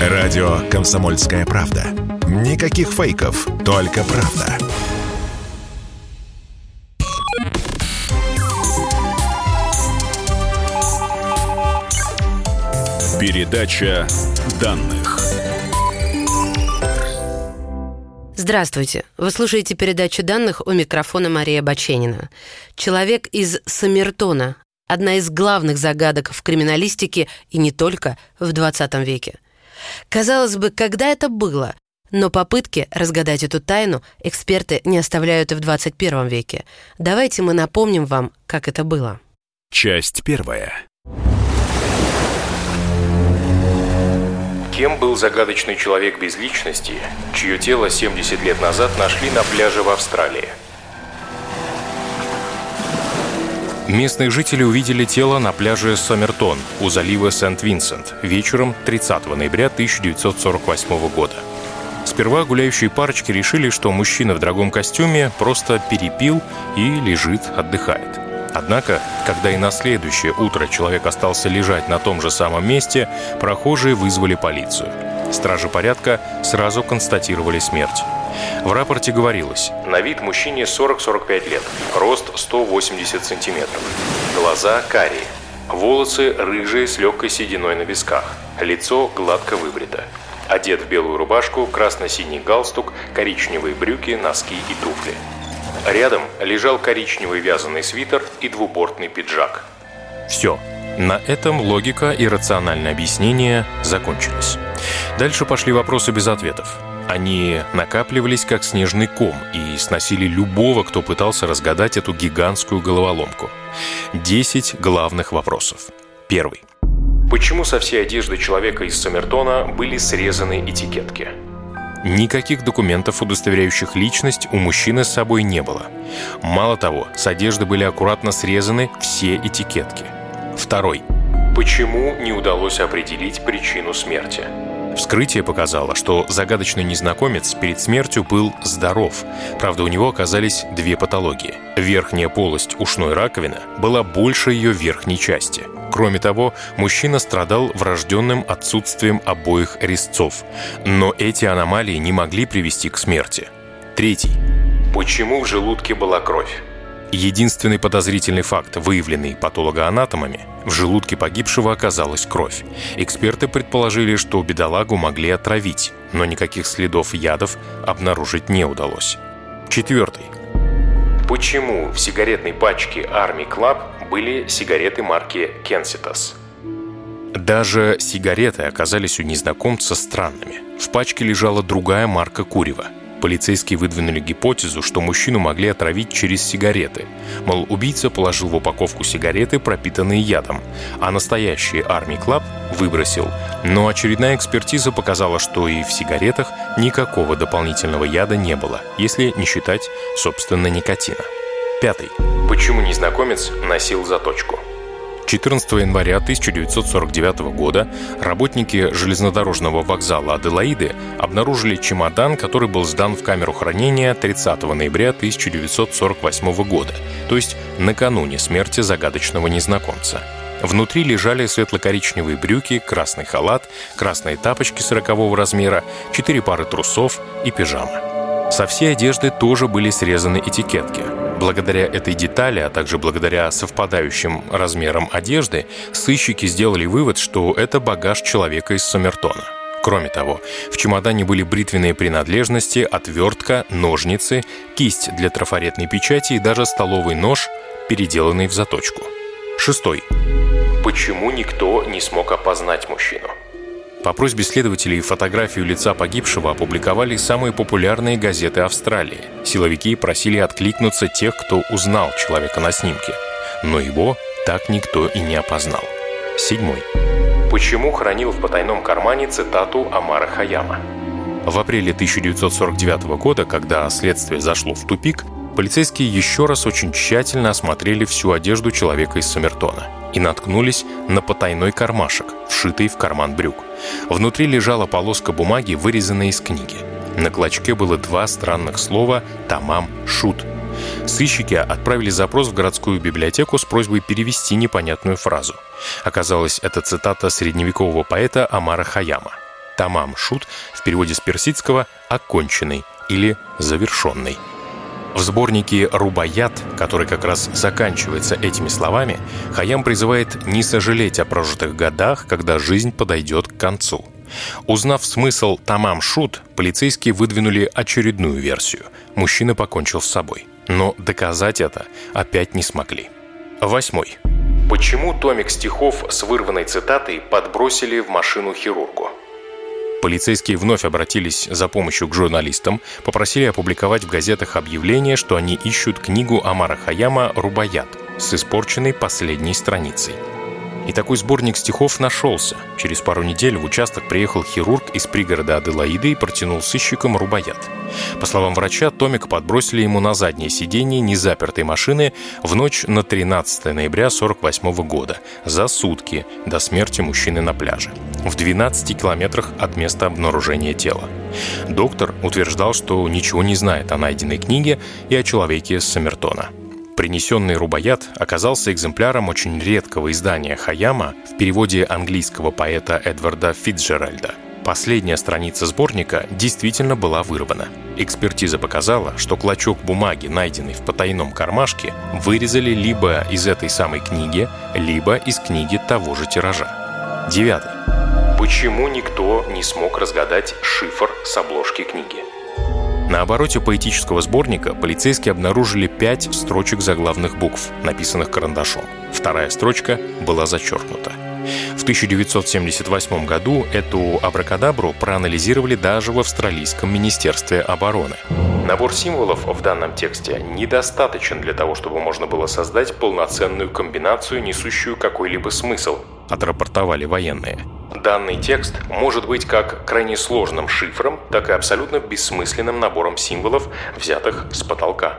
Радио «Комсомольская правда». Никаких фейков, только правда. Передача данных. Здравствуйте. Вы слушаете передачу данных у микрофона Мария Баченина. Человек из Самертона – одна из главных загадок в криминалистике и не только в 20 веке. Казалось бы, когда это было? Но попытки разгадать эту тайну эксперты не оставляют и в 21 веке. Давайте мы напомним вам, как это было. Часть первая. Кем был загадочный человек без личности, чье тело 70 лет назад нашли на пляже в Австралии? Местные жители увидели тело на пляже Сомертон у залива Сент-Винсент вечером 30 ноября 1948 года. Сперва гуляющие парочки решили, что мужчина в дорогом костюме просто перепил и лежит, отдыхает. Однако, когда и на следующее утро человек остался лежать на том же самом месте, прохожие вызвали полицию. Стражи порядка сразу констатировали смерть. В рапорте говорилось, на вид мужчине 40-45 лет, рост 180 сантиметров, глаза карие, волосы рыжие с легкой сединой на висках, лицо гладко выбрито. Одет в белую рубашку, красно-синий галстук, коричневые брюки, носки и туфли. Рядом лежал коричневый вязаный свитер и двубортный пиджак. Все. На этом логика и рациональное объяснение закончились. Дальше пошли вопросы без ответов. Они накапливались как снежный ком и сносили любого, кто пытался разгадать эту гигантскую головоломку. Десять главных вопросов. Первый. Почему со всей одежды человека из Самертона были срезаны этикетки? Никаких документов, удостоверяющих личность, у мужчины с собой не было. Мало того, с одежды были аккуратно срезаны все этикетки. Второй. Почему не удалось определить причину смерти? Вскрытие показало, что загадочный незнакомец перед смертью был здоров. Правда, у него оказались две патологии. Верхняя полость ушной раковины была больше ее верхней части. Кроме того, мужчина страдал врожденным отсутствием обоих резцов. Но эти аномалии не могли привести к смерти. Третий. Почему в желудке была кровь? Единственный подозрительный факт, выявленный патологоанатомами, в желудке погибшего оказалась кровь. Эксперты предположили, что бедолагу могли отравить, но никаких следов ядов обнаружить не удалось. Четвертый. Почему в сигаретной пачке Army Club были сигареты марки Kensitas? Даже сигареты оказались у незнакомца странными. В пачке лежала другая марка курева – Полицейские выдвинули гипотезу, что мужчину могли отравить через сигареты. Мол, убийца положил в упаковку сигареты, пропитанные ядом, а настоящий Army Club выбросил. Но очередная экспертиза показала, что и в сигаретах никакого дополнительного яда не было, если не считать, собственно, никотина. Пятый. Почему незнакомец носил заточку? 14 января 1949 года работники железнодорожного вокзала Аделаиды обнаружили чемодан, который был сдан в камеру хранения 30 ноября 1948 года, то есть накануне смерти загадочного незнакомца. Внутри лежали светло-коричневые брюки, красный халат, красные тапочки 40 размера, четыре пары трусов и пижама. Со всей одежды тоже были срезаны этикетки – Благодаря этой детали, а также благодаря совпадающим размерам одежды, сыщики сделали вывод, что это багаж человека из Сомертона. Кроме того, в чемодане были бритвенные принадлежности, отвертка, ножницы, кисть для трафаретной печати и даже столовый нож, переделанный в заточку. Шестой. Почему никто не смог опознать мужчину? По просьбе следователей фотографию лица погибшего опубликовали самые популярные газеты Австралии. Силовики просили откликнуться тех, кто узнал человека на снимке. Но его так никто и не опознал. Седьмой. Почему хранил в потайном кармане цитату Амара Хаяма? В апреле 1949 года, когда следствие зашло в тупик, полицейские еще раз очень тщательно осмотрели всю одежду человека из Самертона и наткнулись на потайной кармашек, вшитый в карман брюк. Внутри лежала полоска бумаги, вырезанная из книги. На клочке было два странных слова «тамам шут». Сыщики отправили запрос в городскую библиотеку с просьбой перевести непонятную фразу. Оказалось, это цитата средневекового поэта Амара Хаяма. «тамам шут» в переводе с персидского «оконченный» или «завершенный». В сборнике «Рубаят», который как раз заканчивается этими словами, Хаям призывает не сожалеть о прожитых годах, когда жизнь подойдет к концу. Узнав смысл «Тамам Шут», полицейские выдвинули очередную версию. Мужчина покончил с собой. Но доказать это опять не смогли. Восьмой. Почему томик стихов с вырванной цитатой подбросили в машину хирургу? Полицейские вновь обратились за помощью к журналистам, попросили опубликовать в газетах объявление, что они ищут книгу Амара Хаяма «Рубаят» с испорченной последней страницей. И такой сборник стихов нашелся. Через пару недель в участок приехал хирург из пригорода Аделаиды и протянул сыщикам рубаят. По словам врача, Томик подбросили ему на заднее сиденье незапертой машины в ночь на 13 ноября 1948 года, за сутки до смерти мужчины на пляже, в 12 километрах от места обнаружения тела. Доктор утверждал, что ничего не знает о найденной книге и о человеке Саммертона. Принесенный рубаят оказался экземпляром очень редкого издания Хаяма в переводе английского поэта Эдварда Фитджеральда. Последняя страница сборника действительно была вырвана. Экспертиза показала, что клочок бумаги, найденный в потайном кармашке, вырезали либо из этой самой книги, либо из книги того же тиража. Девятый. Почему никто не смог разгадать шифр с обложки книги? На обороте поэтического сборника полицейские обнаружили пять строчек заглавных букв, написанных карандашом. Вторая строчка была зачеркнута. В 1978 году эту абракадабру проанализировали даже в Австралийском министерстве обороны. Набор символов в данном тексте недостаточен для того, чтобы можно было создать полноценную комбинацию, несущую какой-либо смысл, отрапортовали военные. Данный текст может быть как крайне сложным шифром, так и абсолютно бессмысленным набором символов, взятых с потолка.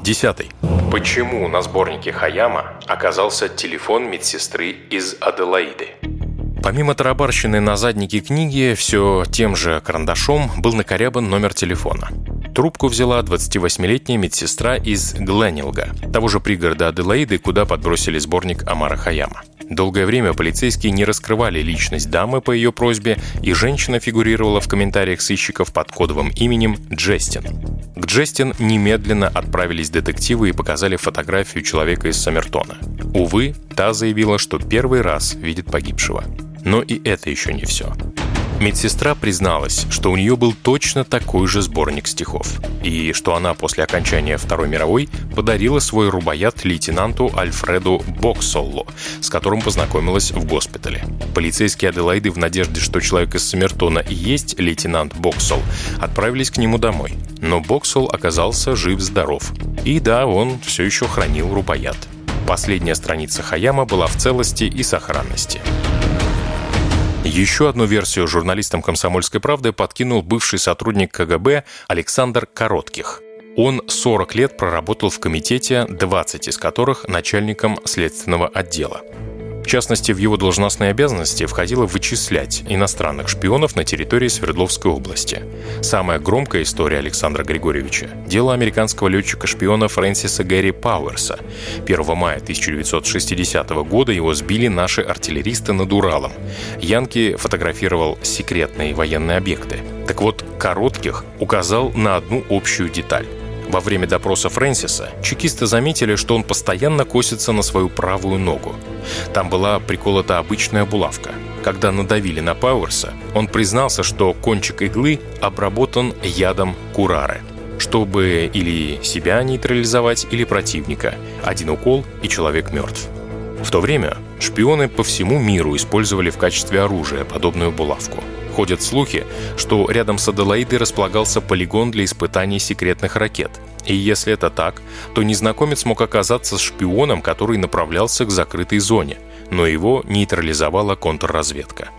Десятый. Почему на сборнике Хаяма оказался телефон медсестры из Аделаиды? Помимо тарабарщины на заднике книги, все тем же карандашом был накорябан номер телефона. Трубку взяла 28-летняя медсестра из Гленнилга, того же пригорода Аделаиды, куда подбросили сборник Амара Хаяма. Долгое время полицейские не раскрывали личность дамы по ее просьбе, и женщина фигурировала в комментариях сыщиков под кодовым именем Джестин. К Джестин немедленно отправились детективы и показали фотографию человека из Саммертона. Увы, та заявила, что первый раз видит погибшего. Но и это еще не все. Медсестра призналась, что у нее был точно такой же сборник стихов, и что она после окончания Второй мировой подарила свой рубаят лейтенанту Альфреду Боксолло, с которым познакомилась в госпитале. Полицейские Аделайды в надежде, что человек из Саммертона и есть лейтенант Боксол, отправились к нему домой. Но Боксол оказался жив-здоров. И да, он все еще хранил рубаят. Последняя страница Хаяма была в целости и сохранности. Еще одну версию журналистам «Комсомольской правды» подкинул бывший сотрудник КГБ Александр Коротких. Он 40 лет проработал в комитете, 20 из которых начальником следственного отдела. В частности, в его должностные обязанности входило вычислять иностранных шпионов на территории Свердловской области. Самая громкая история Александра Григорьевича – дело американского летчика-шпиона Фрэнсиса Гэри Пауэрса. 1 мая 1960 года его сбили наши артиллеристы над Уралом. Янки фотографировал секретные военные объекты. Так вот, Коротких указал на одну общую деталь – во время допроса Фрэнсиса чекисты заметили, что он постоянно косится на свою правую ногу. Там была приколота обычная булавка. Когда надавили на Пауэрса, он признался, что кончик иглы обработан ядом курары чтобы или себя нейтрализовать, или противника. Один укол, и человек мертв. В то время шпионы по всему миру использовали в качестве оружия подобную булавку. Ходят слухи, что рядом с Аделаидой располагался полигон для испытаний секретных ракет. И если это так, то незнакомец мог оказаться шпионом, который направлялся к закрытой зоне, но его нейтрализовала контрразведка.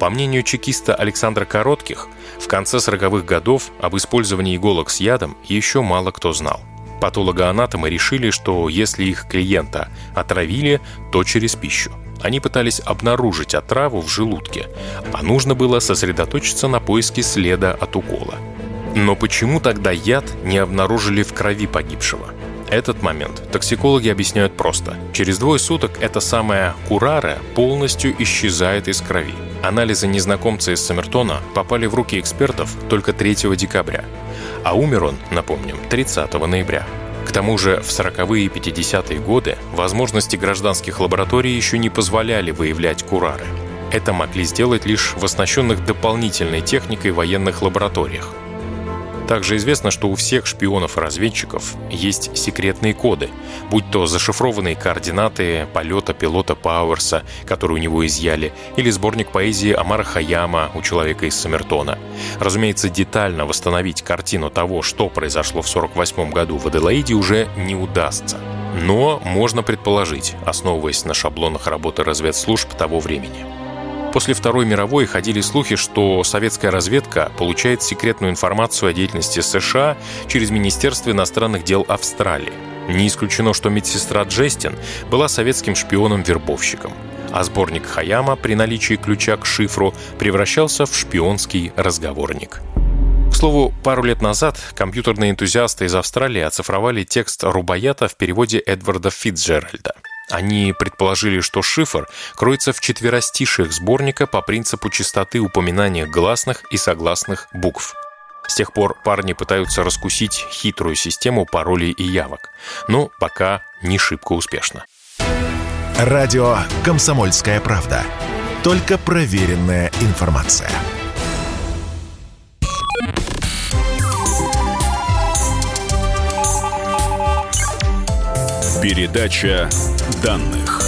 По мнению чекиста Александра Коротких, в конце 40-х годов об использовании иголок с ядом еще мало кто знал. Патологоанатомы решили, что если их клиента отравили, то через пищу – они пытались обнаружить отраву в желудке, а нужно было сосредоточиться на поиске следа от укола. Но почему тогда яд не обнаружили в крови погибшего? Этот момент токсикологи объясняют просто. Через двое суток эта самая курара полностью исчезает из крови. Анализы незнакомца из Саммертона попали в руки экспертов только 3 декабря, а умер он, напомним, 30 ноября. К тому же в 40-е и 50-е годы возможности гражданских лабораторий еще не позволяли выявлять курары. Это могли сделать лишь в оснащенных дополнительной техникой военных лабораториях – также известно, что у всех шпионов и разведчиков есть секретные коды, будь то зашифрованные координаты полета пилота Пауэрса, который у него изъяли, или сборник поэзии Амара Хаяма у человека из Саммертона. Разумеется, детально восстановить картину того, что произошло в 1948 году в Аделаиде, уже не удастся. Но можно предположить, основываясь на шаблонах работы разведслужб того времени. После Второй мировой ходили слухи, что советская разведка получает секретную информацию о деятельности США через Министерство иностранных дел Австралии. Не исключено, что медсестра Джестин была советским шпионом-вербовщиком, а сборник Хаяма при наличии ключа к шифру превращался в шпионский разговорник. К слову, пару лет назад компьютерные энтузиасты из Австралии оцифровали текст Рубаята в переводе Эдварда Фитцджеральда. Они предположили, что шифр кроется в четверостишиях сборника по принципу частоты упоминания гласных и согласных букв. С тех пор парни пытаются раскусить хитрую систему паролей и явок, но пока не шибко успешно. Радио «Комсомольская правда». Только проверенная информация. Передача данных.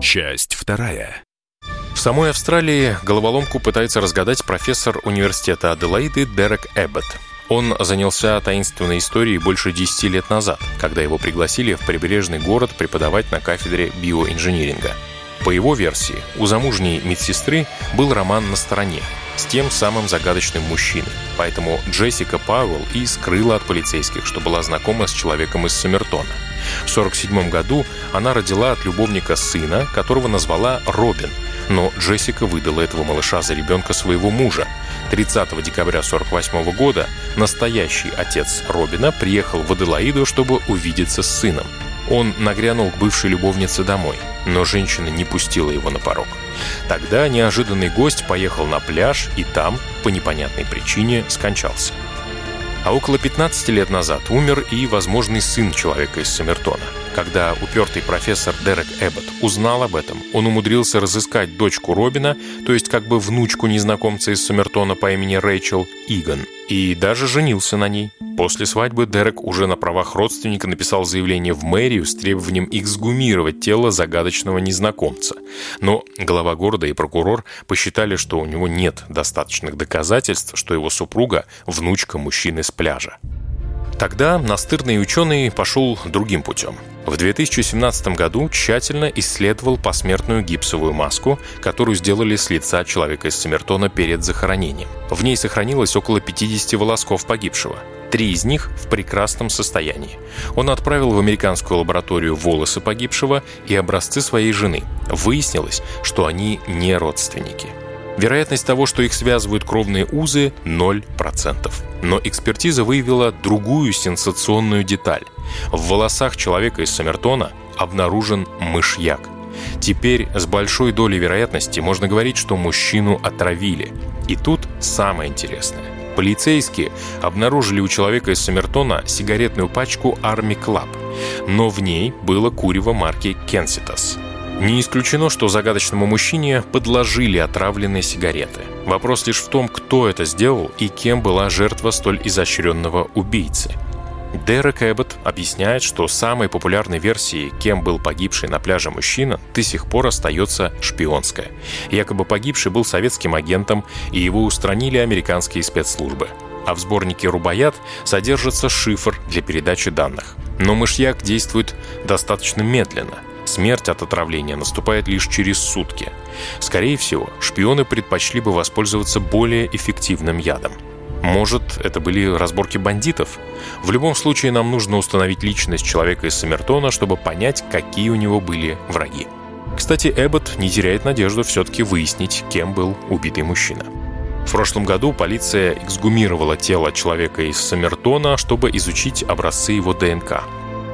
Часть вторая. В самой Австралии головоломку пытается разгадать профессор университета Аделаиды Дерек Эббот. Он занялся таинственной историей больше 10 лет назад, когда его пригласили в прибрежный город преподавать на кафедре биоинжиниринга. По его версии, у замужней медсестры был роман на стороне, с тем самым загадочным мужчиной. Поэтому Джессика Пауэлл и скрыла от полицейских, что была знакома с человеком из Саммертона. В 1947 году она родила от любовника сына, которого назвала Робин. Но Джессика выдала этого малыша за ребенка своего мужа. 30 декабря 1948 года настоящий отец Робина приехал в Аделаиду, чтобы увидеться с сыном. Он нагрянул к бывшей любовнице домой, но женщина не пустила его на порог. Тогда неожиданный гость поехал на пляж и там, по непонятной причине, скончался. А около 15 лет назад умер и возможный сын человека из Саммертона. Когда упертый профессор Дерек Эббот узнал об этом, он умудрился разыскать дочку Робина, то есть как бы внучку незнакомца из Саммертона по имени Рэйчел Иган, и даже женился на ней. После свадьбы Дерек уже на правах родственника написал заявление в мэрию с требованием эксгумировать тело загадочного незнакомца. Но глава города и прокурор посчитали, что у него нет достаточных доказательств, что его супруга – внучка мужчины с пляжа. Тогда настырный ученый пошел другим путем. В 2017 году тщательно исследовал посмертную гипсовую маску, которую сделали с лица человека из Саммертона перед захоронением. В ней сохранилось около 50 волосков погибшего. Три из них в прекрасном состоянии. Он отправил в американскую лабораторию волосы погибшего и образцы своей жены. Выяснилось, что они не родственники. Вероятность того, что их связывают кровные узы – 0%. Но экспертиза выявила другую сенсационную деталь. В волосах человека из Саммертона обнаружен мышьяк. Теперь с большой долей вероятности можно говорить, что мужчину отравили. И тут самое интересное. Полицейские обнаружили у человека из Саммертона сигаретную пачку Army Club, но в ней было курево марки Кенситас. Не исключено, что загадочному мужчине подложили отравленные сигареты. Вопрос лишь в том, кто это сделал и кем была жертва столь изощренного убийцы. Дерек Эббот объясняет, что самой популярной версией, кем был погибший на пляже мужчина, до сих пор остается шпионская. Якобы погибший был советским агентом, и его устранили американские спецслужбы. А в сборнике «Рубаят» содержится шифр для передачи данных. Но мышьяк действует достаточно медленно – Смерть от отравления наступает лишь через сутки. Скорее всего, шпионы предпочли бы воспользоваться более эффективным ядом. Может, это были разборки бандитов? В любом случае, нам нужно установить личность человека из Саммертона, чтобы понять, какие у него были враги. Кстати, Эббот не теряет надежду все-таки выяснить, кем был убитый мужчина. В прошлом году полиция эксгумировала тело человека из Саммертона, чтобы изучить образцы его ДНК.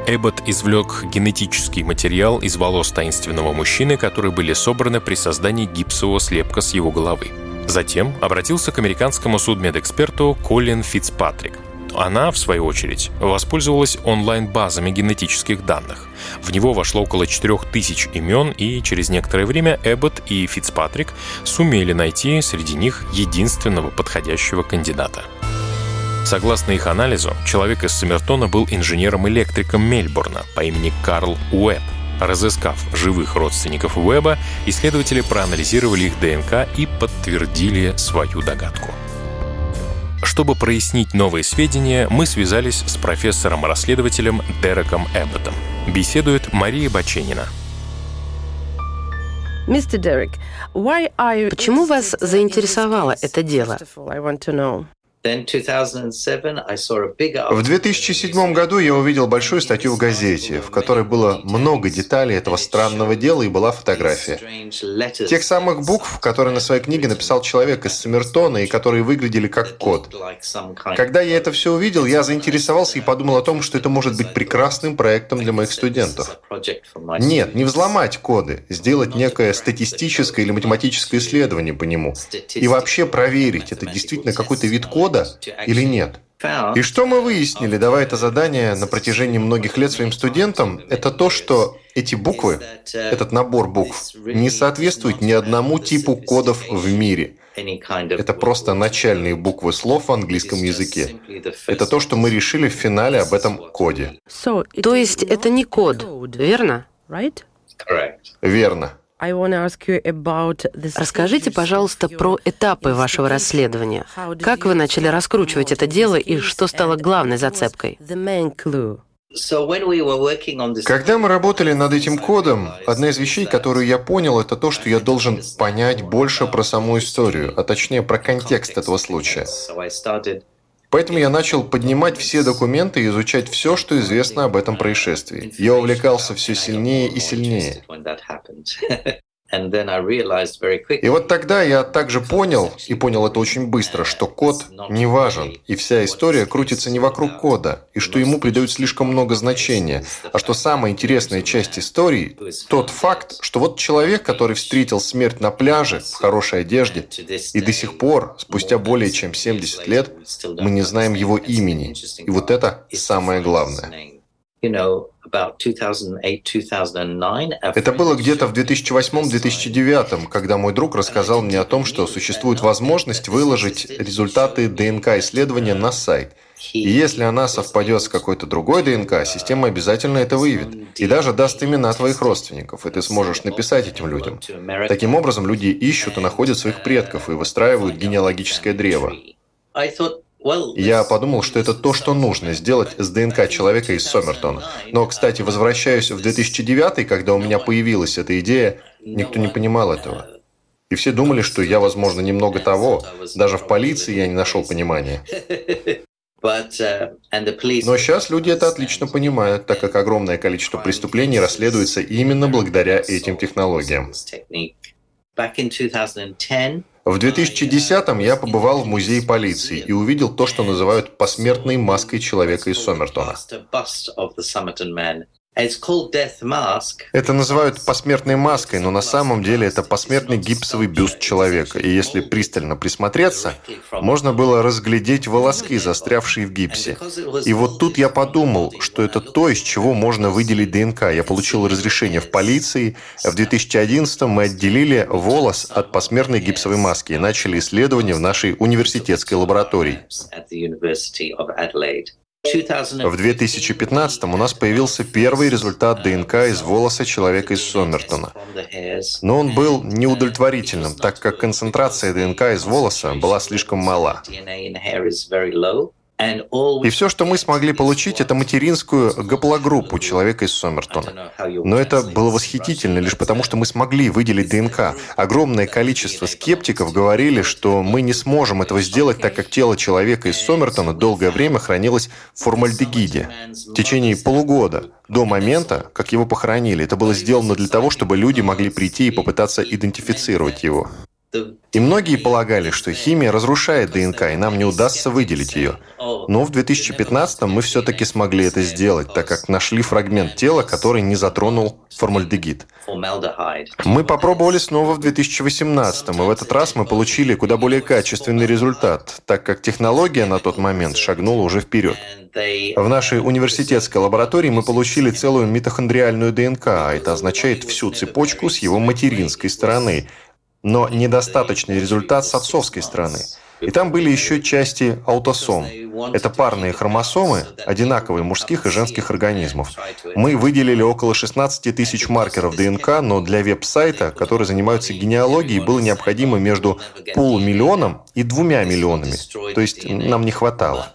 Эббот извлек генетический материал из волос таинственного мужчины, которые были собраны при создании гипсового слепка с его головы. Затем обратился к американскому судмедэксперту Колин Фицпатрик. Она, в свою очередь, воспользовалась онлайн-базами генетических данных. В него вошло около 4000 имен, и через некоторое время Эббот и Фицпатрик сумели найти среди них единственного подходящего кандидата. Согласно их анализу, человек из Саммертона был инженером-электриком Мельбурна по имени Карл Уэбб. Разыскав живых родственников Уэба, исследователи проанализировали их ДНК и подтвердили свою догадку. Чтобы прояснить новые сведения, мы связались с профессором-расследователем Дереком Эбботом. Беседует Мария Баченина. Почему вас заинтересовало это дело? В 2007 году я увидел большую статью в газете, в которой было много деталей этого странного дела и была фотография. Тех самых букв, которые на своей книге написал человек из Саммертона и которые выглядели как код. Когда я это все увидел, я заинтересовался и подумал о том, что это может быть прекрасным проектом для моих студентов. Нет, не взломать коды, сделать некое статистическое или математическое исследование по нему. И вообще проверить, это действительно какой-то вид кода, года или нет? И что мы выяснили, давая это задание на протяжении многих лет своим студентам, это то, что эти буквы, этот набор букв, не соответствует ни одному типу кодов в мире. Это просто начальные буквы слов в английском языке. Это то, что мы решили в финале об этом коде. То есть это не код, верно? Верно. Расскажите, пожалуйста, про этапы вашего расследования. Как вы начали раскручивать это дело и что стало главной зацепкой? Когда мы работали над этим кодом, одна из вещей, которую я понял, это то, что я должен понять больше про саму историю, а точнее про контекст этого случая. Поэтому я начал поднимать все документы и изучать все, что известно об этом происшествии. Я увлекался все сильнее и сильнее. И вот тогда я также понял, и понял это очень быстро, что код не важен, и вся история крутится не вокруг кода, и что ему придают слишком много значения, а что самая интересная часть истории – тот факт, что вот человек, который встретил смерть на пляже в хорошей одежде, и до сих пор, спустя более чем 70 лет, мы не знаем его имени. И вот это самое главное. Это было где-то в 2008-2009, когда мой друг рассказал мне о том, что существует возможность выложить результаты ДНК-исследования на сайт. И если она совпадет с какой-то другой ДНК, система обязательно это выявит. И даже даст имена твоих родственников, и ты сможешь написать этим людям. Таким образом, люди ищут и находят своих предков и выстраивают генеалогическое древо. Я подумал, что это то, что нужно сделать с ДНК человека из Сомертона. Но, кстати, возвращаюсь в 2009, когда у меня появилась эта идея, никто не понимал этого. И все думали, что я, возможно, немного того. Даже в полиции я не нашел понимания. Но сейчас люди это отлично понимают, так как огромное количество преступлений расследуется именно благодаря этим технологиям. В 2010-м я побывал в музее полиции и увидел то, что называют посмертной маской человека из Сомертона. Это называют посмертной маской, но на самом деле это посмертный гипсовый бюст человека. И если пристально присмотреться, можно было разглядеть волоски, застрявшие в гипсе. И вот тут я подумал, что это то, из чего можно выделить ДНК. Я получил разрешение в полиции. В 2011 мы отделили волос от посмертной гипсовой маски и начали исследование в нашей университетской лаборатории. В 2015 у нас появился первый результат ДНК из волоса человека из Сомертона. Но он был неудовлетворительным, так как концентрация ДНК из волоса была слишком мала. И все, что мы смогли получить, это материнскую гаплогруппу человека из Сомертона. Но это было восхитительно лишь потому, что мы смогли выделить ДНК. Огромное количество скептиков говорили, что мы не сможем этого сделать, так как тело человека из Сомертона долгое время хранилось в формальдегиде. В течение полугода до момента, как его похоронили. Это было сделано для того, чтобы люди могли прийти и попытаться идентифицировать его. И многие полагали, что химия разрушает ДНК, и нам не удастся выделить ее. Но в 2015 мы все-таки смогли это сделать, так как нашли фрагмент тела, который не затронул формальдегид. Мы попробовали снова в 2018, и в этот раз мы получили куда более качественный результат, так как технология на тот момент шагнула уже вперед. В нашей университетской лаборатории мы получили целую митохондриальную ДНК, а это означает всю цепочку с его материнской стороны, но недостаточный результат с отцовской стороны. И там были еще части аутосом. Это парные хромосомы, одинаковые мужских и женских организмов. Мы выделили около 16 тысяч маркеров ДНК, но для веб-сайта, который занимается генеалогией, было необходимо между полумиллионом и двумя миллионами. То есть нам не хватало.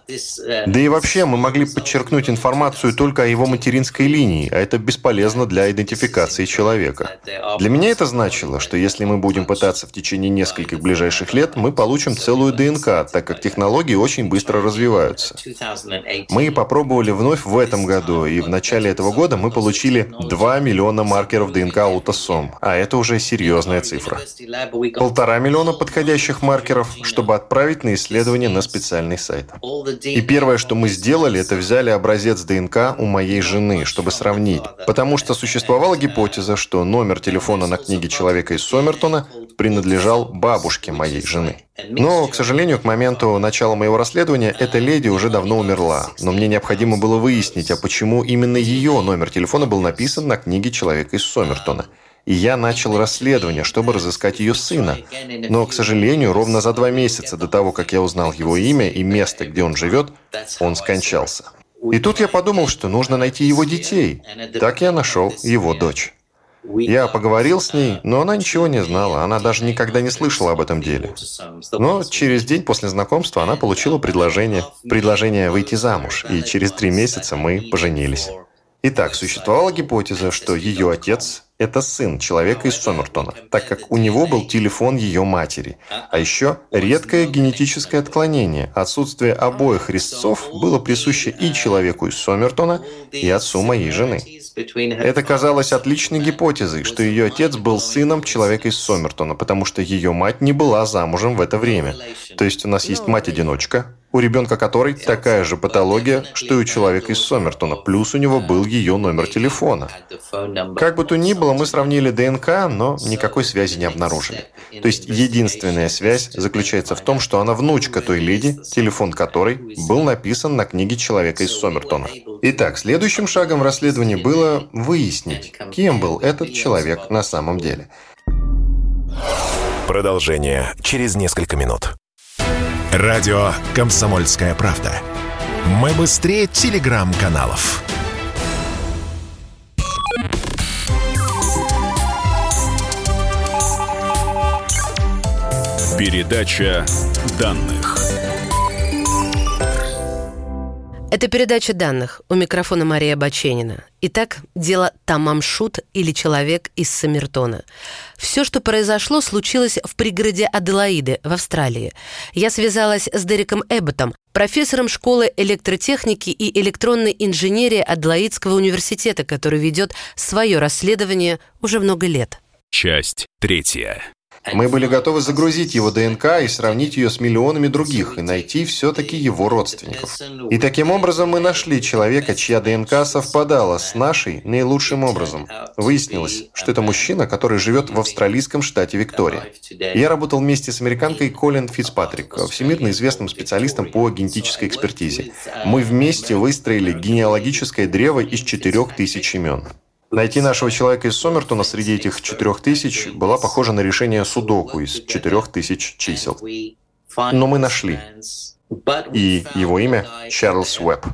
Да и вообще мы могли подчеркнуть информацию только о его материнской линии, а это бесполезно для идентификации человека. Для меня это значило, что если мы будем пытаться в течение нескольких ближайших лет, мы получим целую ДНК, так как технологии очень быстро развиваются. Мы попробовали вновь в этом году, и в начале этого года мы получили 2 миллиона маркеров ДНК аутосом, а это уже серьезная цифра. Полтора миллиона подходящих маркеров, чтобы отправить на исследование на специальный сайт. И первое, что мы сделали, это взяли образец ДНК у моей жены, чтобы сравнить, потому что существовала гипотеза, что номер телефона на книге человека из Сомертона принадлежал бабушке моей жены. Но, к сожалению, к моменту начала моего расследования эта леди уже давно умерла. Но мне необходимо было выяснить, а почему именно ее номер телефона был написан на книге человека из Сомертона. И я начал расследование, чтобы разыскать ее сына. Но, к сожалению, ровно за два месяца до того, как я узнал его имя и место, где он живет, он скончался. И тут я подумал, что нужно найти его детей. Так я нашел его дочь. Я поговорил с ней, но она ничего не знала, она даже никогда не слышала об этом деле. Но через день после знакомства она получила предложение, предложение выйти замуж, и через три месяца мы поженились. Итак, существовала гипотеза, что ее отец – это сын человека из Сомертона, так как у него был телефон ее матери. А еще редкое генетическое отклонение. Отсутствие обоих резцов было присуще и человеку из Сомертона, и отцу моей жены. Это казалось отличной гипотезой, что ее отец был сыном человека из Сомертона, потому что ее мать не была замужем в это время. То есть у нас есть мать-одиночка, у ребенка которой такая же патология, что и у человека из Сомертона, плюс у него был ее номер телефона. Как бы то ни было, мы сравнили ДНК, но никакой связи не обнаружили. То есть единственная связь заключается в том, что она внучка той леди, телефон которой был написан на книге человека из Сомертона. Итак, следующим шагом в расследовании было выяснить, кем был этот человек на самом деле. Продолжение через несколько минут. Радио «Комсомольская правда». Мы быстрее телеграм-каналов. Передача данных. Это передача данных. У микрофона Мария Баченина. Итак, дело Тамамшут или человек из Самертона. Все, что произошло, случилось в пригороде Аделаиды в Австралии. Я связалась с Дереком Эбботом, профессором школы электротехники и электронной инженерии Аделаидского университета, который ведет свое расследование уже много лет. Часть третья. Мы были готовы загрузить его ДНК и сравнить ее с миллионами других и найти все-таки его родственников. И таким образом мы нашли человека, чья ДНК совпадала с нашей наилучшим образом. Выяснилось, что это мужчина, который живет в австралийском штате Виктория. Я работал вместе с американкой Колин Фицпатрик, всемирно известным специалистом по генетической экспертизе. Мы вместе выстроили генеалогическое древо из четырех тысяч имен. Найти нашего человека из Сомертона среди этих четырех тысяч была похожа на решение судоку из четырех тысяч чисел. Но мы нашли. И его имя Чарльз Уэбб.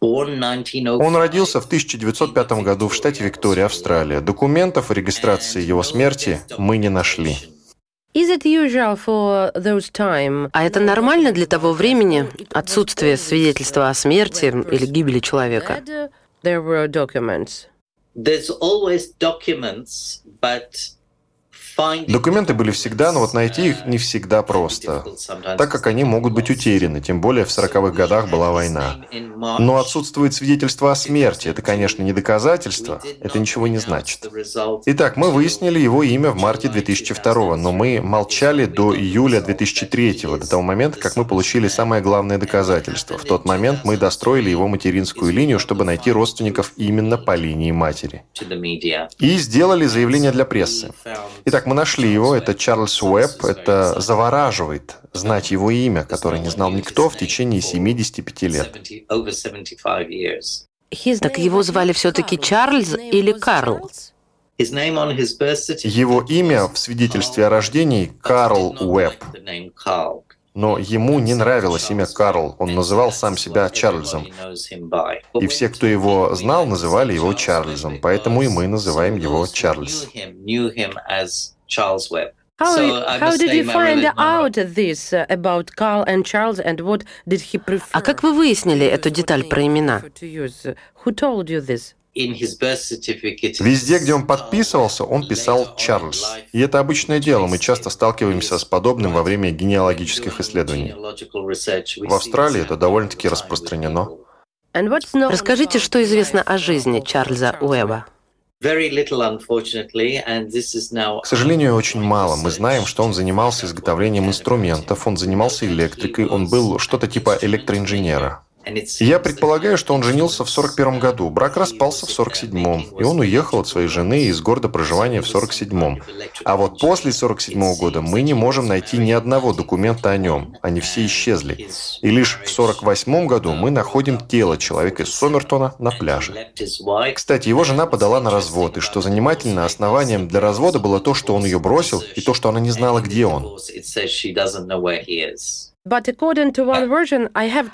Он родился в 1905 году в штате Виктория, Австралия. Документов о регистрации его смерти мы не нашли. А это нормально для того времени, отсутствие свидетельства о смерти или гибели человека? There were documents. There's always documents, but Документы были всегда, но вот найти их не всегда просто, так как они могут быть утеряны, тем более в 40-х годах была война. Но отсутствует свидетельство о смерти. Это, конечно, не доказательство, это ничего не значит. Итак, мы выяснили его имя в марте 2002, но мы молчали до июля 2003, до того момента, как мы получили самое главное доказательство. В тот момент мы достроили его материнскую линию, чтобы найти родственников именно по линии матери. И сделали заявление для прессы. Итак, мы нашли его, это Чарльз Уэбб, это завораживает знать его имя, которое не знал никто в течение 75 лет. Так его звали все-таки Чарльз или Карл? Его имя в свидетельстве о рождении Карл Уэбб. Но ему не нравилось имя Карл, он называл сам себя Чарльзом. И все, кто его знал, называли его Чарльзом, поэтому и мы называем его Чарльз. How, how did you find out this about Carl and Charles and what did he prefer? А как вы выяснили эту деталь про имена? Who told you this? Везде, где он подписывался, он писал «Чарльз». И это обычное дело, мы часто сталкиваемся с подобным во время генеалогических исследований. В Австралии это довольно-таки распространено. Расскажите, что известно о жизни Чарльза Уэба. К сожалению, очень мало. Мы знаем, что он занимался изготовлением инструментов, он занимался электрикой, он был что-то типа электроинженера. Я предполагаю, что он женился в 41 году, брак распался в 47-м, и он уехал от своей жены из города проживания в 47-м. А вот после 47 -го года мы не можем найти ни одного документа о нем, они все исчезли. И лишь в 48 году мы находим тело человека из Сомертона на пляже. Кстати, его жена подала на развод, и что занимательно, основанием для развода было то, что он ее бросил, и то, что она не знала, где он.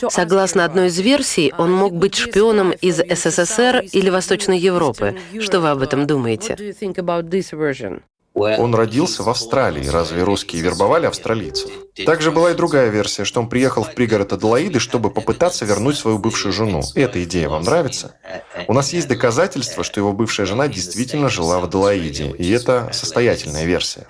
Согласно одной из версий, он мог быть шпионом из СССР или Восточной Европы. Что вы об этом думаете? Он родился в Австралии. Разве русские вербовали австралийцев? Также была и другая версия, что он приехал в пригород Аделаиды, чтобы попытаться вернуть свою бывшую жену. Эта идея вам нравится? У нас есть доказательства, что его бывшая жена действительно жила в Аделаиде, и это состоятельная версия.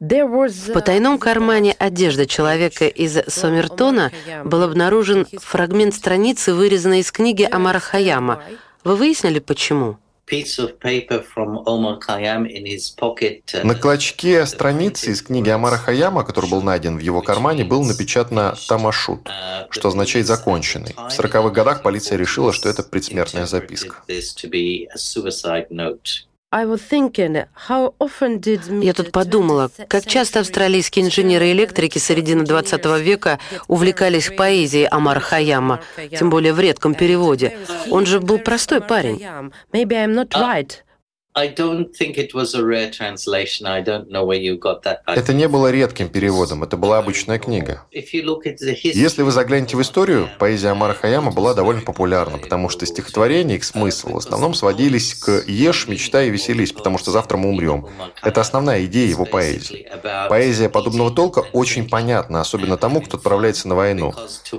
В потайном кармане одежды человека из Сомертона был обнаружен фрагмент страницы, вырезанной из книги Амара Хаяма. Вы выяснили, почему? На клочке страницы из книги Амара Хаяма, который был найден в его кармане, был напечатано «Тамашут», что означает «законченный». В 40-х годах полиция решила, что это предсмертная записка. Я тут подумала, как часто австралийские инженеры-электрики середины 20 века увлекались поэзией Амара Хаяма, тем более в редком переводе. Он же был простой парень. Это не было редким переводом, это была обычная книга. Если вы заглянете в историю, поэзия Амара Хаяма была довольно популярна, потому что стихотворения, их смысл в основном сводились к «Ешь, мечтай и веселись, потому что завтра мы умрем». Это основная идея его поэзии. Поэзия подобного толка очень понятна, особенно тому, кто отправляется на войну.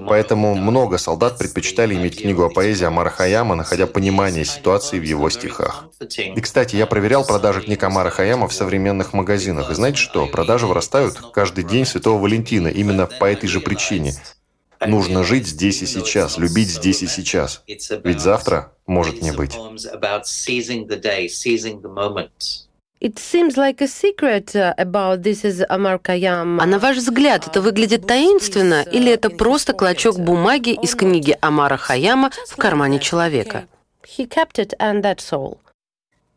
Поэтому много солдат предпочитали иметь книгу о поэзии Амара Хаяма, находя понимание ситуации в его стихах. И, кстати, кстати, я проверял продажи книг Амара Хаяма в современных магазинах. И знаете что? Продажи вырастают каждый день Святого Валентина именно по этой же причине. Нужно жить здесь и сейчас, любить здесь и сейчас. Ведь завтра может не быть. А на ваш взгляд, это выглядит таинственно или это просто клочок бумаги из книги Амара Хаяма в кармане человека? He kept it and that's all.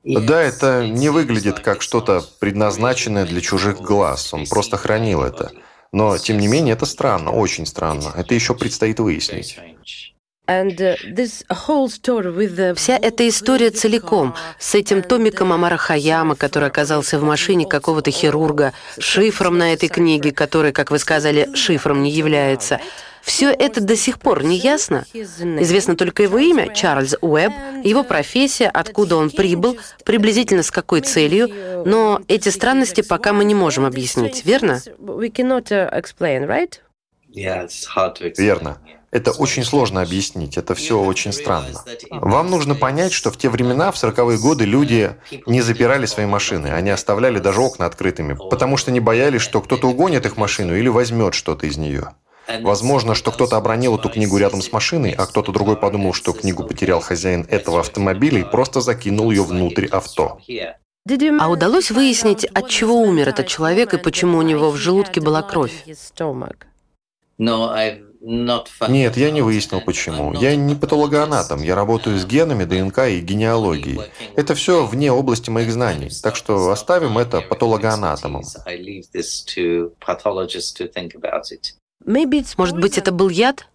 Да, это не выглядит как что-то предназначенное для чужих глаз. Он просто хранил это. Но, тем не менее, это странно, очень странно. Это еще предстоит выяснить. Uh, Вся эта история целиком, с этим томиком Амара Хаяма, который оказался в машине какого-то хирурга, шифром на этой книге, который, как вы сказали, шифром не является – все это до сих пор не ясно. Известно только его имя, Чарльз Уэбб, его профессия, откуда он прибыл, приблизительно с какой целью, но эти странности пока мы не можем объяснить, верно? Верно. Это очень сложно объяснить, это все очень странно. Вам нужно понять, что в те времена, в 40-е годы, люди не запирали свои машины, они оставляли даже окна открытыми, потому что не боялись, что кто-то угонит их машину или возьмет что-то из нее. Возможно, что кто-то обронил эту книгу рядом с машиной, а кто-то другой подумал, что книгу потерял хозяин этого автомобиля и просто закинул ее внутрь авто. А удалось выяснить, от чего умер этот человек и почему у него в желудке была кровь? Нет, я не выяснил почему. Я не патологоанатом, я работаю с генами, ДНК и генеалогией. Это все вне области моих знаний, так что оставим это патологоанатомам. Может быть, это был яд?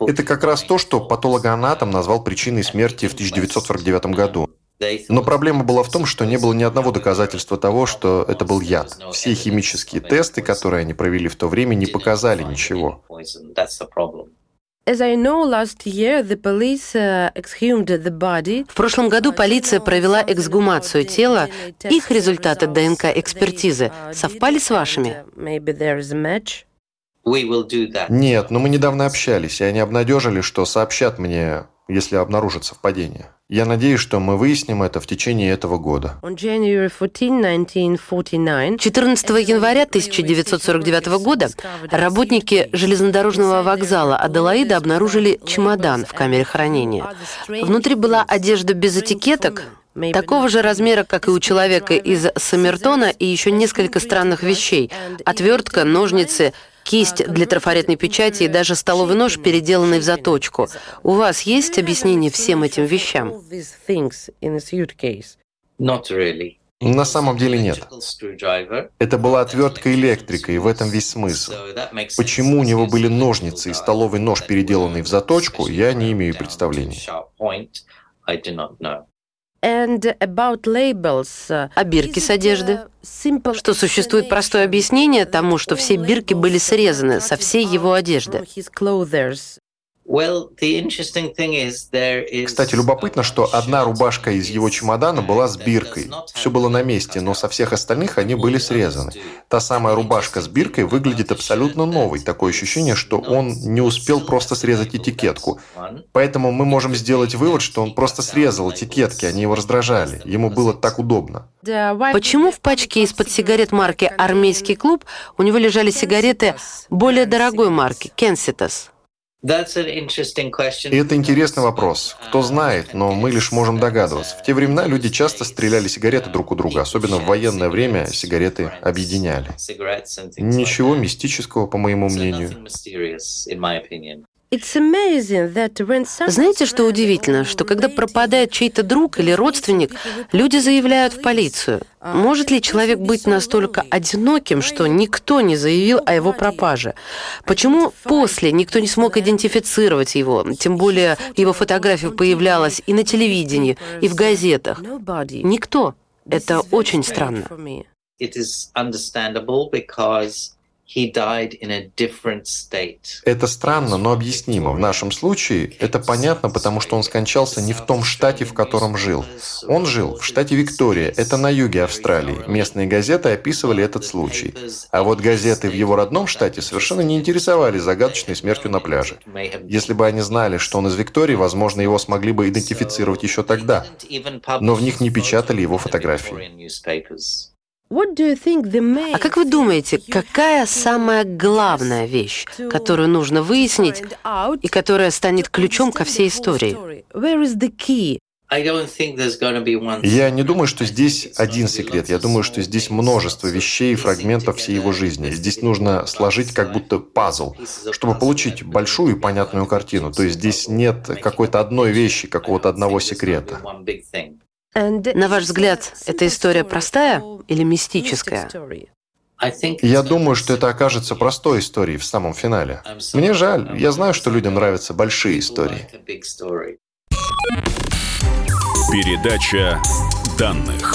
Это как раз то, что патологоанатом назвал причиной смерти в 1949 году. Но проблема была в том, что не было ни одного доказательства того, что это был яд. Все химические тесты, которые они провели в то время, не показали ничего. Uh, в прошлом году полиция провела эксгумацию тела. Их результаты ДНК-экспертизы совпали с вашими? Нет, но мы недавно общались, и они обнадежили, что сообщат мне если обнаружат совпадение. Я надеюсь, что мы выясним это в течение этого года. 14 января 1949 года работники железнодорожного вокзала Аделаида обнаружили чемодан в камере хранения. Внутри была одежда без этикеток, такого же размера, как и у человека из Саммертона, и еще несколько странных вещей. Отвертка, ножницы, кисть для трафаретной печати и даже столовый нож, переделанный в заточку. У вас есть объяснение всем этим вещам? На самом деле нет. Это была отвертка электрика, и в этом весь смысл. Почему у него были ножницы и столовый нож, переделанный в заточку, я не имею представления. Uh, а бирки с одежды? Что сустует простое объяснение тому, что все бирки были срезаны со всей его одежды. Кстати, любопытно, что одна рубашка из его чемодана была с биркой. Все было на месте, но со всех остальных они были срезаны. Та самая рубашка с биркой выглядит абсолютно новой. Такое ощущение, что он не успел просто срезать этикетку. Поэтому мы можем сделать вывод, что он просто срезал этикетки, они его раздражали. Ему было так удобно. Почему в пачке из-под сигарет марки «Армейский клуб» у него лежали сигареты более дорогой марки «Кенситас»? Это интересный вопрос. Кто знает, но мы лишь можем догадываться. В те времена люди часто стреляли сигареты друг у друга, особенно в военное время сигареты объединяли. Ничего мистического, по моему мнению. Знаете, что удивительно? Что когда пропадает чей-то друг или родственник, люди заявляют в полицию. Может ли человек быть настолько одиноким, что никто не заявил о его пропаже? Почему после никто не смог идентифицировать его? Тем более его фотография появлялась и на телевидении, и в газетах. Никто. Это очень странно. Это странно, но объяснимо. В нашем случае это понятно, потому что он скончался не в том штате, в котором жил. Он жил в штате Виктория, это на юге Австралии. Местные газеты описывали этот случай. А вот газеты в его родном штате совершенно не интересовались загадочной смертью на пляже. Если бы они знали, что он из Виктории, возможно, его смогли бы идентифицировать еще тогда. Но в них не печатали его фотографии. А как вы думаете, какая самая главная вещь, которую нужно выяснить и которая станет ключом ко всей истории? Я не думаю, что здесь один секрет. Я думаю, что здесь множество вещей и фрагментов всей его жизни. Здесь нужно сложить как будто пазл, чтобы получить большую и понятную картину. То есть здесь нет какой-то одной вещи, какого-то одного секрета. На ваш взгляд, эта история простая или мистическая? Я думаю, что это окажется простой историей в самом финале. Мне жаль, я знаю, что людям нравятся большие истории. Передача данных.